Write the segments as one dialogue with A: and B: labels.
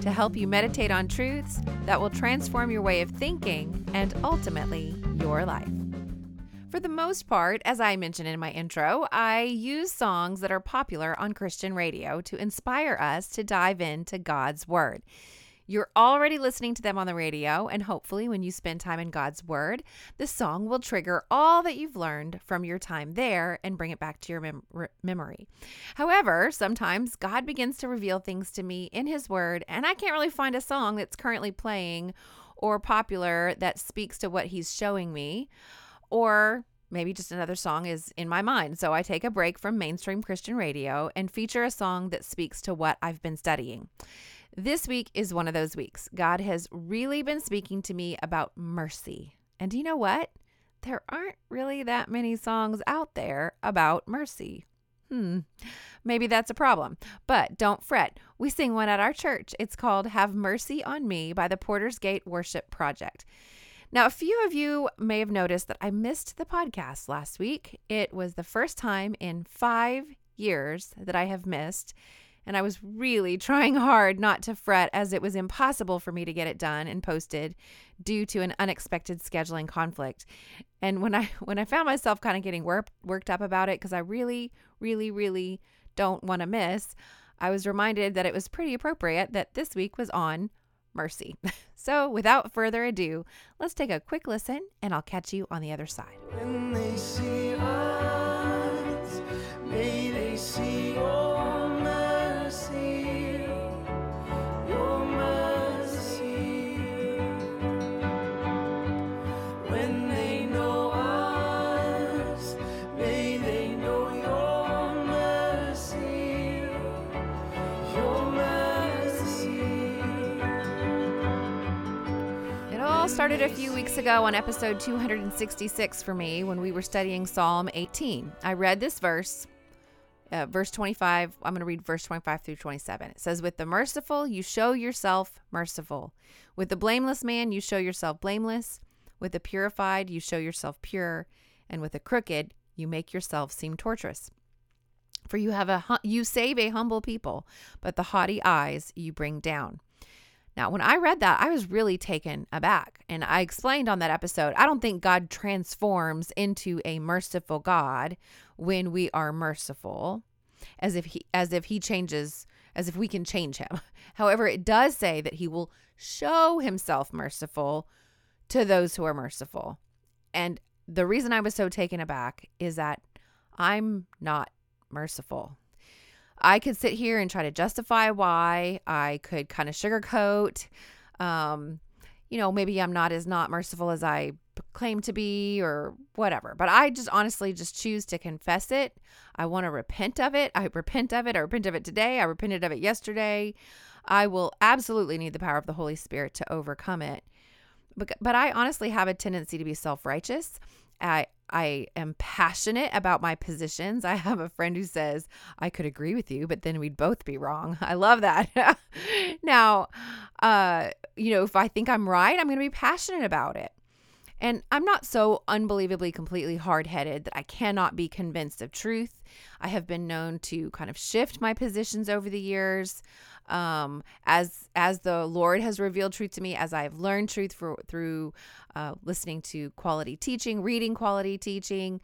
A: to help you meditate on truths that will transform your way of thinking and ultimately your life. For the most part, as I mentioned in my intro, I use songs that are popular on Christian radio to inspire us to dive into God's Word. You're already listening to them on the radio, and hopefully, when you spend time in God's Word, the song will trigger all that you've learned from your time there and bring it back to your mem- memory. However, sometimes God begins to reveal things to me in His Word, and I can't really find a song that's currently playing or popular that speaks to what He's showing me, or maybe just another song is in my mind. So I take a break from mainstream Christian radio and feature a song that speaks to what I've been studying. This week is one of those weeks. God has really been speaking to me about mercy. And do you know what? There aren't really that many songs out there about mercy. Hmm, maybe that's a problem. But don't fret. We sing one at our church. It's called Have Mercy on Me by the Porter's Gate Worship Project. Now, a few of you may have noticed that I missed the podcast last week. It was the first time in five years that I have missed and I was really trying hard not to fret as it was impossible for me to get it done and posted due to an unexpected scheduling conflict. And when I when I found myself kind of getting worked worked up about it because I really really really don't want to miss, I was reminded that it was pretty appropriate that this week was on mercy. So, without further ado, let's take a quick listen and I'll catch you on the other side. Started a few weeks ago on episode 266 for me when we were studying Psalm 18. I read this verse, uh, verse 25. I'm going to read verse 25 through 27. It says, With the merciful, you show yourself merciful. With the blameless man, you show yourself blameless. With the purified, you show yourself pure. And with the crooked, you make yourself seem torturous. For you have a you save a humble people, but the haughty eyes you bring down. Now, when I read that, I was really taken aback. And I explained on that episode, I don't think God transforms into a merciful God when we are merciful, as if he as if he changes as if we can change him. However, it does say that he will show himself merciful to those who are merciful. And the reason I was so taken aback is that I'm not merciful. I could sit here and try to justify why. I could kind of sugarcoat. Um, you know, maybe I'm not as not merciful as I claim to be or whatever. But I just honestly just choose to confess it. I want to repent of it. I repent of it. I repent of it today. I repented of it yesterday. I will absolutely need the power of the Holy Spirit to overcome it. But, but I honestly have a tendency to be self-righteous. I I am passionate about my positions. I have a friend who says I could agree with you, but then we'd both be wrong. I love that. now, uh, you know, if I think I'm right, I'm going to be passionate about it. And I'm not so unbelievably completely hard headed that I cannot be convinced of truth. I have been known to kind of shift my positions over the years um, as as the Lord has revealed truth to me, as I've learned truth for, through uh, listening to quality teaching, reading quality teaching.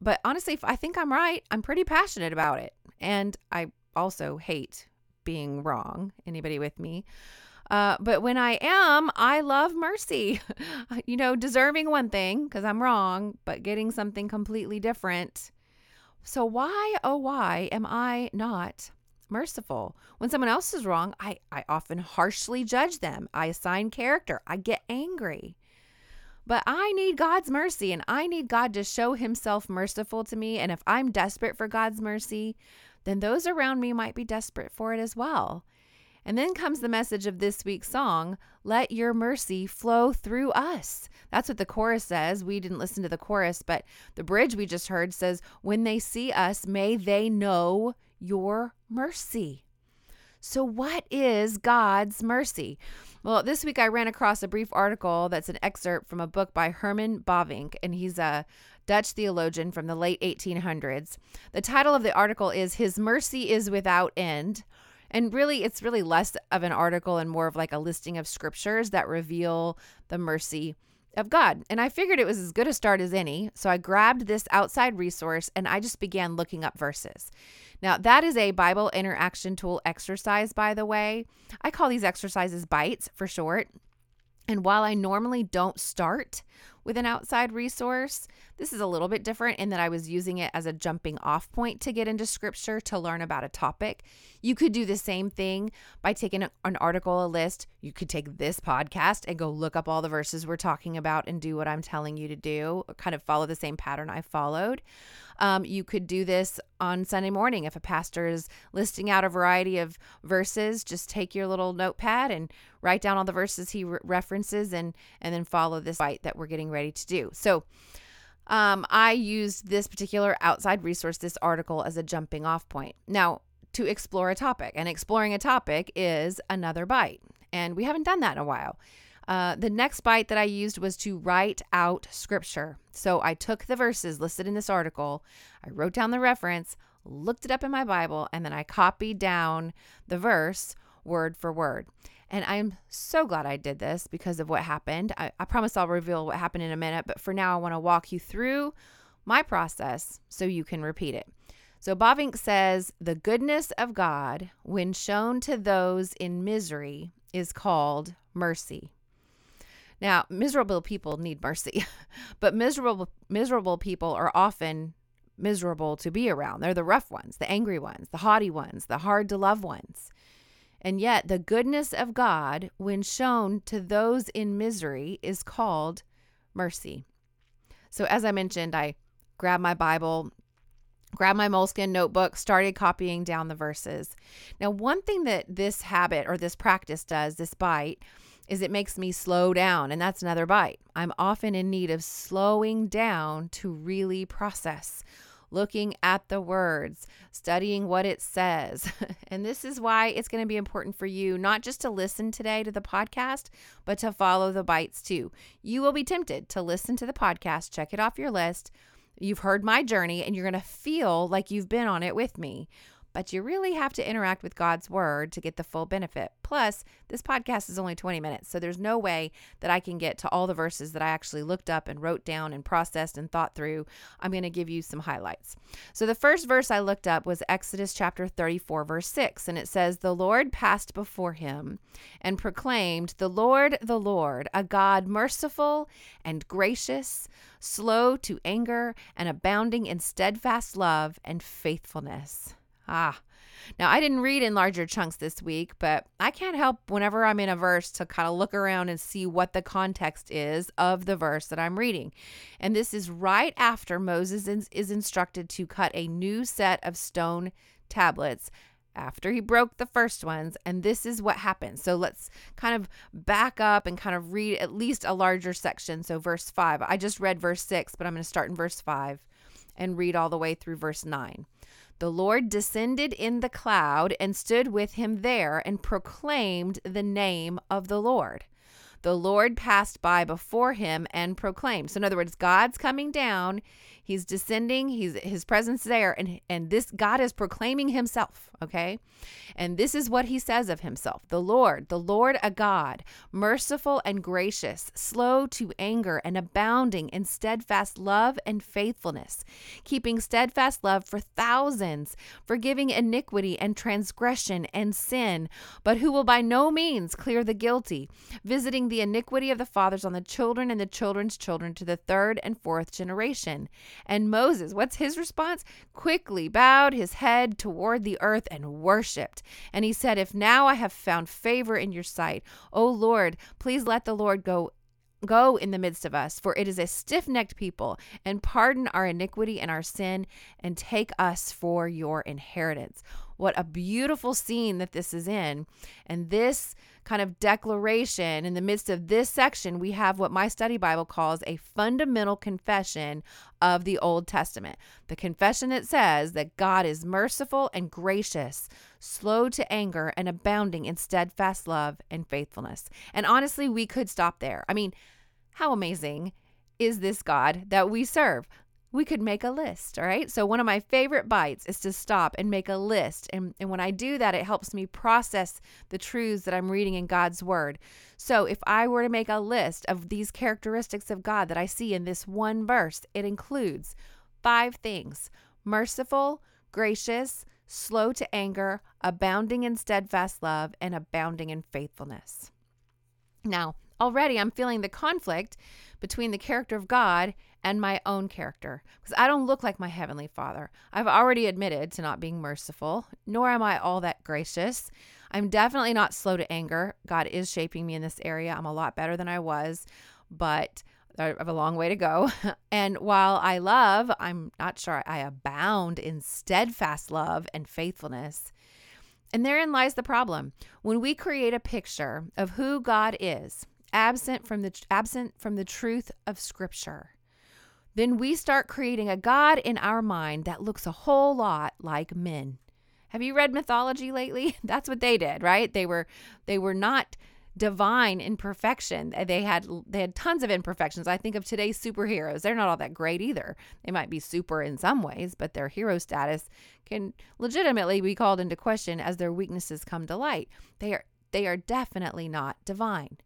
A: But honestly, if I think I'm right, I'm pretty passionate about it, and I also hate being wrong. Anybody with me? Uh, but when I am, I love mercy. you know, deserving one thing because I'm wrong, but getting something completely different. So why, oh, why am I not merciful? When someone else is wrong, I, I often harshly judge them. I assign character. I get angry. But I need God's mercy and I need God to show himself merciful to me. And if I'm desperate for God's mercy, then those around me might be desperate for it as well. And then comes the message of this week's song, Let Your Mercy Flow Through Us. That's what the chorus says. We didn't listen to the chorus, but the bridge we just heard says, When they see us, may they know your mercy. So, what is God's mercy? Well, this week I ran across a brief article that's an excerpt from a book by Herman Bavinck, and he's a Dutch theologian from the late 1800s. The title of the article is His Mercy is Without End. And really, it's really less of an article and more of like a listing of scriptures that reveal the mercy of God. And I figured it was as good a start as any. So I grabbed this outside resource and I just began looking up verses. Now, that is a Bible interaction tool exercise, by the way. I call these exercises bites for short. And while I normally don't start with an outside resource, this is a little bit different in that I was using it as a jumping off point to get into scripture to learn about a topic. You could do the same thing by taking an article, a list. You could take this podcast and go look up all the verses we're talking about and do what I'm telling you to do, kind of follow the same pattern I followed. Um, you could do this on Sunday morning if a pastor is listing out a variety of verses. Just take your little notepad and write down all the verses he re- references, and and then follow this bite that we're getting ready to do. So. Um, I used this particular outside resource, this article, as a jumping off point. Now, to explore a topic, and exploring a topic is another bite. And we haven't done that in a while. Uh, the next bite that I used was to write out scripture. So I took the verses listed in this article, I wrote down the reference, looked it up in my Bible, and then I copied down the verse word for word. And I'm so glad I did this because of what happened. I, I promise I'll reveal what happened in a minute, but for now, I want to walk you through my process so you can repeat it. So Bavinck says, The goodness of God, when shown to those in misery, is called mercy. Now, miserable people need mercy, but miserable miserable people are often miserable to be around. They're the rough ones, the angry ones, the haughty ones, the hard to love ones. And yet, the goodness of God, when shown to those in misery, is called mercy. So, as I mentioned, I grabbed my Bible, grabbed my Moleskine notebook, started copying down the verses. Now, one thing that this habit or this practice does, this bite, is it makes me slow down. And that's another bite. I'm often in need of slowing down to really process, looking at the words, studying what it says. and this is why it's going to be important for you not just to listen today to the podcast, but to follow the bites too. You will be tempted to listen to the podcast, check it off your list. You've heard my journey and you're going to feel like you've been on it with me but you really have to interact with God's word to get the full benefit. Plus, this podcast is only 20 minutes, so there's no way that I can get to all the verses that I actually looked up and wrote down and processed and thought through. I'm going to give you some highlights. So, the first verse I looked up was Exodus chapter 34, verse 6, and it says, The Lord passed before him and proclaimed, The Lord, the Lord, a God merciful and gracious, slow to anger, and abounding in steadfast love and faithfulness. Ah, now I didn't read in larger chunks this week, but I can't help whenever I'm in a verse to kind of look around and see what the context is of the verse that I'm reading. And this is right after Moses is instructed to cut a new set of stone tablets after he broke the first ones. And this is what happens. So let's kind of back up and kind of read at least a larger section. So, verse 5. I just read verse 6, but I'm going to start in verse 5 and read all the way through verse 9. The Lord descended in the cloud and stood with him there and proclaimed the name of the Lord. The Lord passed by before him and proclaimed. So, in other words, God's coming down. He's descending. He's his presence is there, and and this God is proclaiming Himself. Okay, and this is what He says of Himself: the Lord, the Lord, a God, merciful and gracious, slow to anger, and abounding in steadfast love and faithfulness, keeping steadfast love for thousands, forgiving iniquity and transgression and sin, but who will by no means clear the guilty, visiting the iniquity of the fathers on the children and the children's children to the third and fourth generation. And Moses, what's his response? Quickly bowed his head toward the earth and worshiped. And he said, If now I have found favor in your sight, O Lord, please let the Lord go Go in the midst of us, for it is a stiff necked people, and pardon our iniquity and our sin, and take us for your inheritance. What a beautiful scene that this is in. And this kind of declaration in the midst of this section, we have what my study Bible calls a fundamental confession of the Old Testament. The confession that says that God is merciful and gracious, slow to anger, and abounding in steadfast love and faithfulness. And honestly, we could stop there. I mean, how amazing is this God that we serve? We could make a list. All right. So, one of my favorite bites is to stop and make a list. And, and when I do that, it helps me process the truths that I'm reading in God's word. So, if I were to make a list of these characteristics of God that I see in this one verse, it includes five things merciful, gracious, slow to anger, abounding in steadfast love, and abounding in faithfulness. Now, already I'm feeling the conflict between the character of God and my own character because I don't look like my heavenly Father. I've already admitted to not being merciful, nor am I all that gracious. I'm definitely not slow to anger. God is shaping me in this area. I'm a lot better than I was, but I have a long way to go. And while I love, I'm not sure I abound in steadfast love and faithfulness. And therein lies the problem. When we create a picture of who God is, absent from the absent from the truth of scripture, then we start creating a God in our mind that looks a whole lot like men. Have you read mythology lately? That's what they did, right? They were they were not divine in perfection. They had they had tons of imperfections. I think of today's superheroes. They're not all that great either. They might be super in some ways, but their hero status can legitimately be called into question as their weaknesses come to light. They are they are definitely not divine.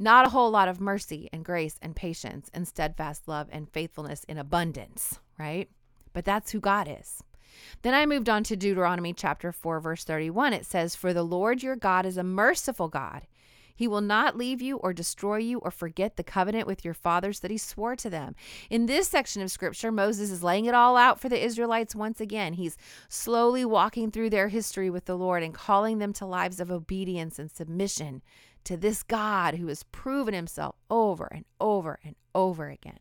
A: Not a whole lot of mercy and grace and patience and steadfast love and faithfulness in abundance, right? But that's who God is. Then I moved on to Deuteronomy chapter 4, verse 31. It says, For the Lord your God is a merciful God. He will not leave you or destroy you or forget the covenant with your fathers that he swore to them. In this section of scripture, Moses is laying it all out for the Israelites once again. He's slowly walking through their history with the Lord and calling them to lives of obedience and submission to this God who has proven himself over and over and over again.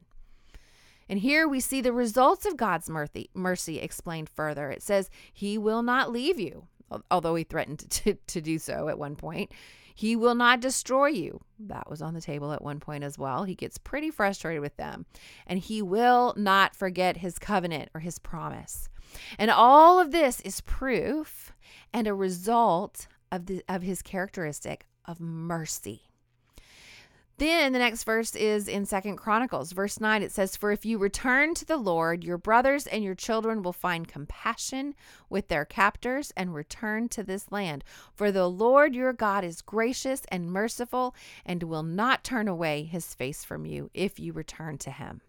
A: And here we see the results of God's mercy, mercy explained further. It says, He will not leave you, although He threatened to, to do so at one point. He will not destroy you. That was on the table at one point as well. He gets pretty frustrated with them. And He will not forget His covenant or His promise. And all of this is proof and a result of, the, of His characteristic of mercy. Then the next verse is in Second Chronicles, verse 9. It says, For if you return to the Lord, your brothers and your children will find compassion with their captors and return to this land. For the Lord your God is gracious and merciful and will not turn away his face from you if you return to him.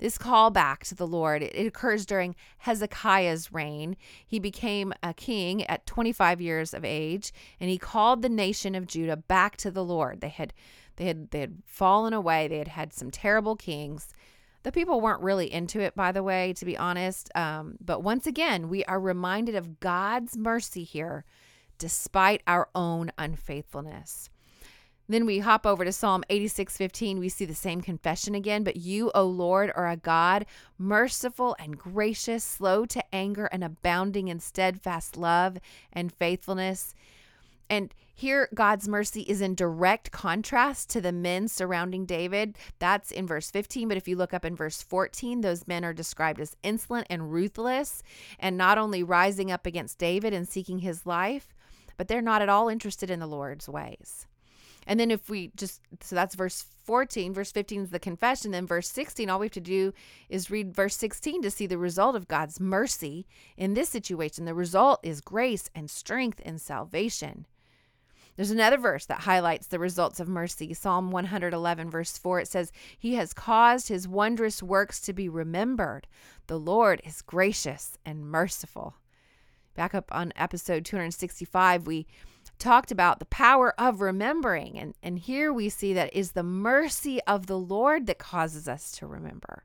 A: This call back to the Lord, it, occurs during Hezekiah's reign. He became a king at 25 years of age, and he called the nation of Judah back to the Lord. They had they had they had fallen away. They had had some terrible kings. The people weren't really into it, by the way, to be honest. Um, but once again, we are reminded of God's mercy here, despite our own unfaithfulness. Then we hop over to Psalm 86:15. We see the same confession again, but you, O Lord, are a God merciful and gracious, slow to anger and abounding in steadfast love and faithfulness. And here, God's mercy is in direct contrast to the men surrounding David. That's in verse 15. But if you look up in verse 14, those men are described as insolent and ruthless, and not only rising up against David and seeking his life, but they're not at all interested in the Lord's ways. And then if we just, so that's verse 14, verse 15 is the confession. Then verse 16, all we have to do is read verse 16 to see the result of God's mercy in this situation. The result is grace and strength and salvation. There's another verse that highlights the results of mercy. Psalm 111, verse 4, it says, He has caused His wondrous works to be remembered. The Lord is gracious and merciful. Back up on episode 265, we talked about the power of remembering. And, and here we see that is the mercy of the Lord that causes us to remember.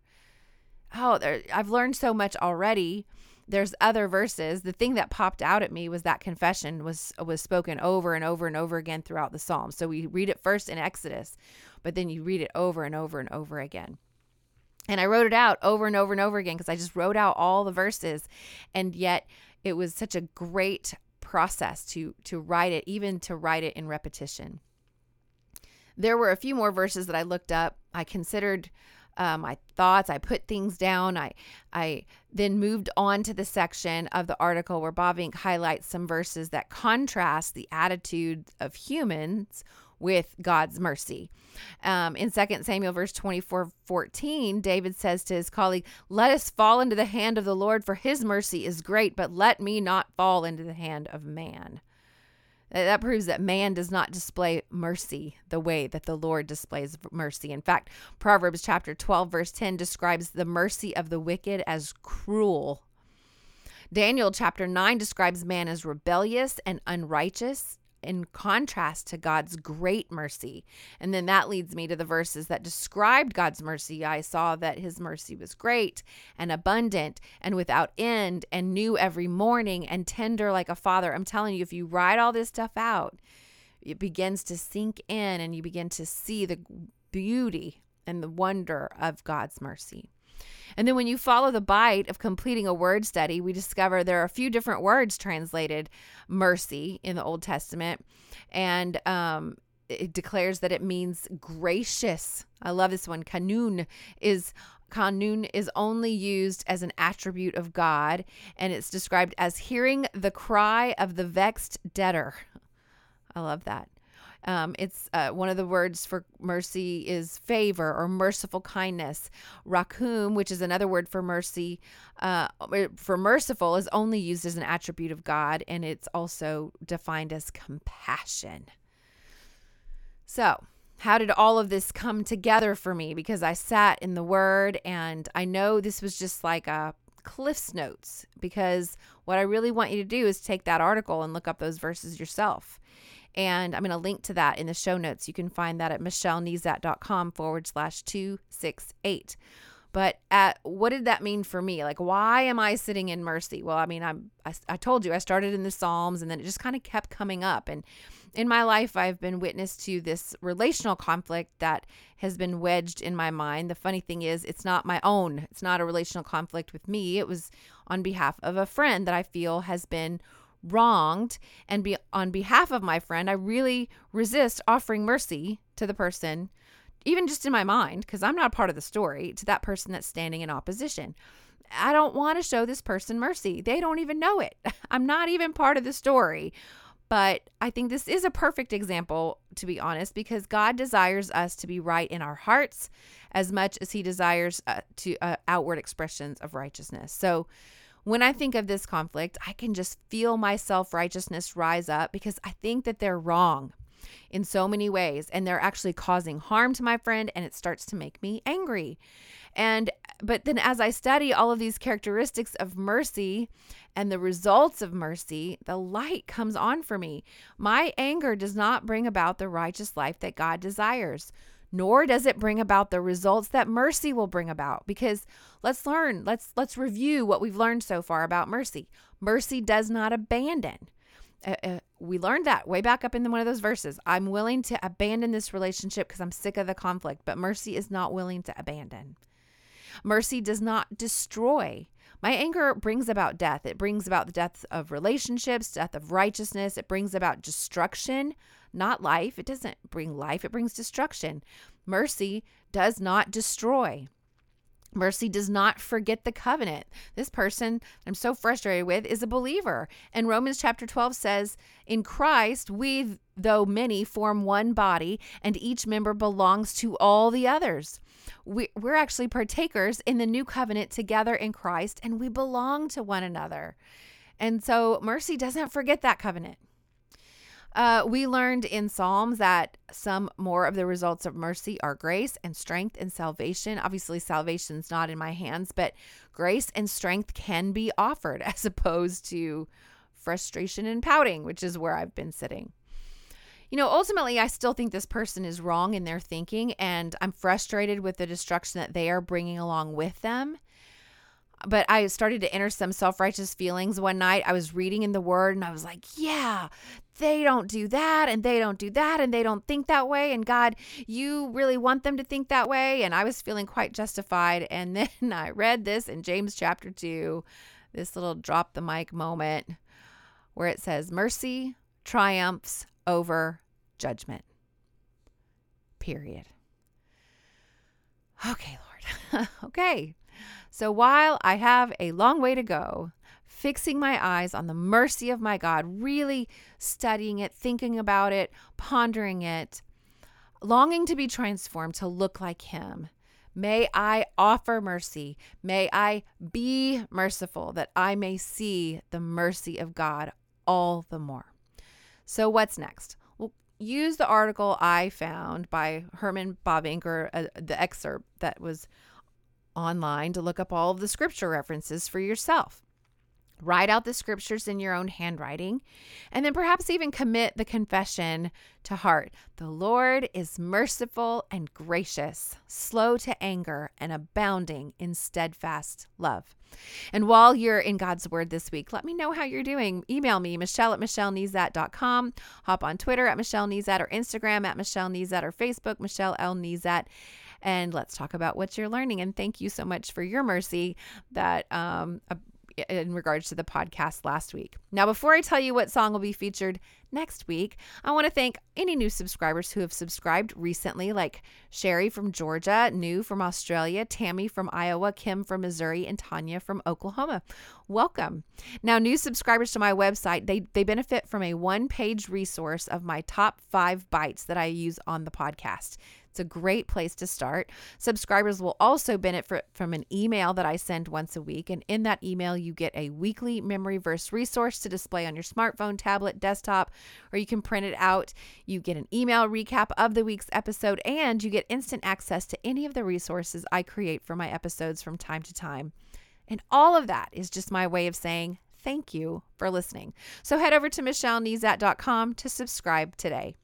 A: Oh, there, I've learned so much already. There's other verses. The thing that popped out at me was that confession was was spoken over and over and over again throughout the Psalms. So we read it first in Exodus, but then you read it over and over and over again. And I wrote it out over and over and over again because I just wrote out all the verses. And yet it was such a great process to to write it, even to write it in repetition. There were a few more verses that I looked up. I considered uh, my thoughts. I put things down. I I then moved on to the section of the article where Bavinck highlights some verses that contrast the attitude of humans with God's mercy. Um, in 2 Samuel verse 24, 14, David says to his colleague, Let us fall into the hand of the Lord, for his mercy is great, but let me not fall into the hand of man. That proves that man does not display mercy the way that the Lord displays mercy. In fact, Proverbs chapter 12, verse 10 describes the mercy of the wicked as cruel. Daniel chapter 9 describes man as rebellious and unrighteous in contrast to God's great mercy. And then that leads me to the verses that described God's mercy. I saw that his mercy was great and abundant and without end and new every morning and tender like a father. I'm telling you, if you write all this stuff out, it begins to sink in and you begin to see the beauty and the wonder of God's mercy. And then when you follow the bite of completing a word study, we discover there are a few different words translated mercy in the Old Testament. And um, it declares that it means gracious. I love this one. Kanun is kanun is only used as an attribute of God, and it's described as hearing the cry of the vexed debtor. I love that. Um, it's uh, one of the words for mercy is favor or merciful kindness. Rakum, which is another word for mercy, uh, for merciful, is only used as an attribute of God, and it's also defined as compassion. So, how did all of this come together for me? Because I sat in the Word, and I know this was just like a Cliff's Notes. Because what I really want you to do is take that article and look up those verses yourself. And I'm going to link to that in the show notes. You can find that at michellenezat.com forward slash 268. But at, what did that mean for me? Like, why am I sitting in mercy? Well, I mean, I'm, I, I told you I started in the Psalms and then it just kind of kept coming up. And in my life, I've been witness to this relational conflict that has been wedged in my mind. The funny thing is, it's not my own, it's not a relational conflict with me. It was on behalf of a friend that I feel has been wronged and be on behalf of my friend, I really resist offering mercy to the person, even just in my mind, because I'm not a part of the story, to that person that's standing in opposition. I don't want to show this person mercy. They don't even know it. I'm not even part of the story. But I think this is a perfect example, to be honest, because God desires us to be right in our hearts as much as He desires uh, to uh, outward expressions of righteousness. So, when I think of this conflict, I can just feel my self righteousness rise up because I think that they're wrong in so many ways and they're actually causing harm to my friend and it starts to make me angry. And but then as I study all of these characteristics of mercy and the results of mercy, the light comes on for me. My anger does not bring about the righteous life that God desires nor does it bring about the results that mercy will bring about. Because let's learn let's let's review what we've learned so far about mercy. Mercy does not abandon. Uh, uh, we learned that way back up in the, one of those verses. I'm willing to abandon this relationship because i'm sick of the conflict but mercy is not willing to abandon. Mercy does not destroy my anger brings about death. It brings about the death of relationships, death of righteousness. It brings about destruction, not life. It doesn't bring life, it brings destruction. Mercy does not destroy. Mercy does not forget the covenant. This person I'm so frustrated with is a believer. And Romans chapter 12 says, In Christ, we, though many, form one body, and each member belongs to all the others we, we're actually partakers in the new covenant together in Christ and we belong to one another. And so mercy doesn't forget that covenant. Uh, we learned in Psalms that some more of the results of mercy are grace and strength and salvation. Obviously, salvation's not in my hands, but grace and strength can be offered as opposed to frustration and pouting, which is where I've been sitting you know, ultimately, I still think this person is wrong in their thinking, and I'm frustrated with the destruction that they are bringing along with them. But I started to enter some self righteous feelings one night. I was reading in the word and I was like, yeah, they don't do that and they don't do that and they don't think that way. And God, you really want them to think that way. And I was feeling quite justified. And then I read this in James chapter 2 this little drop the mic moment where it says, Mercy triumphs over judgment. Period. Okay, Lord. okay. So while I have a long way to go, fixing my eyes on the mercy of my God, really studying it, thinking about it, pondering it, longing to be transformed to look like Him. May I offer mercy. May I be merciful that I may see the mercy of God all the more. So, what's next? Well, use the article I found by Herman Bavincker, uh, the excerpt that was online to look up all of the scripture references for yourself. Write out the scriptures in your own handwriting, and then perhaps even commit the confession to heart. The Lord is merciful and gracious, slow to anger, and abounding in steadfast love. And while you're in God's Word this week, let me know how you're doing. Email me, Michelle at MichelleNezat.com. Hop on Twitter at Michelle Nezat or Instagram at Michelle Nezat or Facebook, Michelle L. Nezat and let's talk about what you're learning. And thank you so much for your mercy that um, in regards to the podcast last week. Now, before I tell you what song will be featured next week, I want to thank any new subscribers who have subscribed recently, like Sherry from Georgia, New from Australia, Tammy from Iowa, Kim from Missouri, and Tanya from Oklahoma. Welcome. Now, new subscribers to my website, they, they benefit from a one page resource of my top five bites that I use on the podcast. It's a great place to start. Subscribers will also benefit from an email that I send once a week. And in that email, you get a weekly memory verse resource to display on your smartphone, tablet, desktop, or you can print it out. You get an email recap of the week's episode, and you get instant access to any of the resources I create for my episodes from time to time. And all of that is just my way of saying thank you for listening. So head over to michellenezat.com to subscribe today.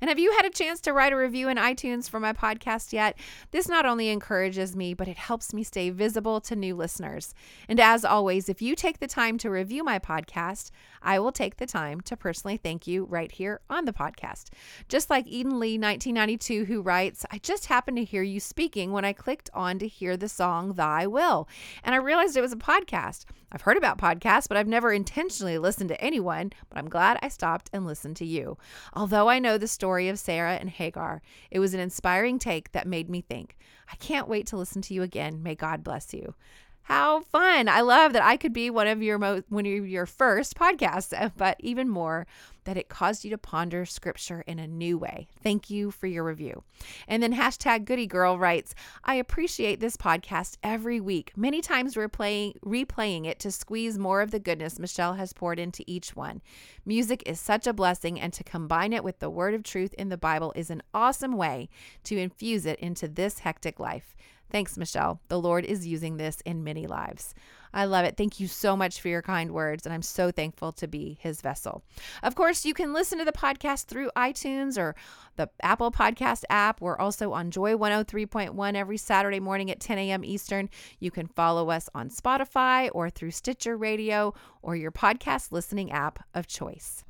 A: And have you had a chance to write a review in iTunes for my podcast yet? This not only encourages me, but it helps me stay visible to new listeners. And as always, if you take the time to review my podcast, I will take the time to personally thank you right here on the podcast. Just like Eden Lee, 1992, who writes, I just happened to hear you speaking when I clicked on to hear the song Thy Will, and I realized it was a podcast. I've heard about podcasts, but I've never intentionally listened to anyone, but I'm glad I stopped and listened to you. Although I know the story of Sarah and Hagar, it was an inspiring take that made me think. I can't wait to listen to you again. May God bless you. How fun. I love that I could be one of your most of your first podcasts, uh, but even more that it caused you to ponder scripture in a new way. Thank you for your review. And then hashtag Goody Girl writes, I appreciate this podcast every week. Many times we're playing replaying it to squeeze more of the goodness Michelle has poured into each one. Music is such a blessing, and to combine it with the word of truth in the Bible is an awesome way to infuse it into this hectic life. Thanks, Michelle. The Lord is using this in many lives. I love it. Thank you so much for your kind words, and I'm so thankful to be his vessel. Of course, you can listen to the podcast through iTunes or the Apple Podcast app. We're also on Joy 103.1 every Saturday morning at 10 a.m. Eastern. You can follow us on Spotify or through Stitcher Radio or your podcast listening app of choice.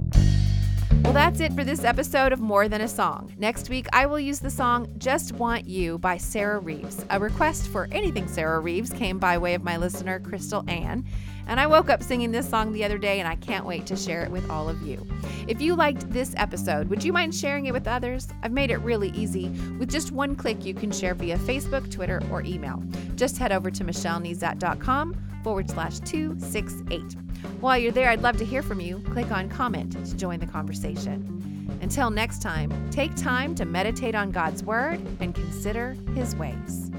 A: Well, that's it for this episode of More Than a Song. Next week, I will use the song Just Want You by Sarah Reeves. A request for anything Sarah Reeves came by way of my listener, Crystal Ann. And I woke up singing this song the other day, and I can't wait to share it with all of you. If you liked this episode, would you mind sharing it with others? I've made it really easy. With just one click, you can share via Facebook, Twitter, or email. Just head over to michellenezat.com forward slash 268. While you're there, I'd love to hear from you. Click on comment to join the conversation. Until next time, take time to meditate on God's Word and consider His ways.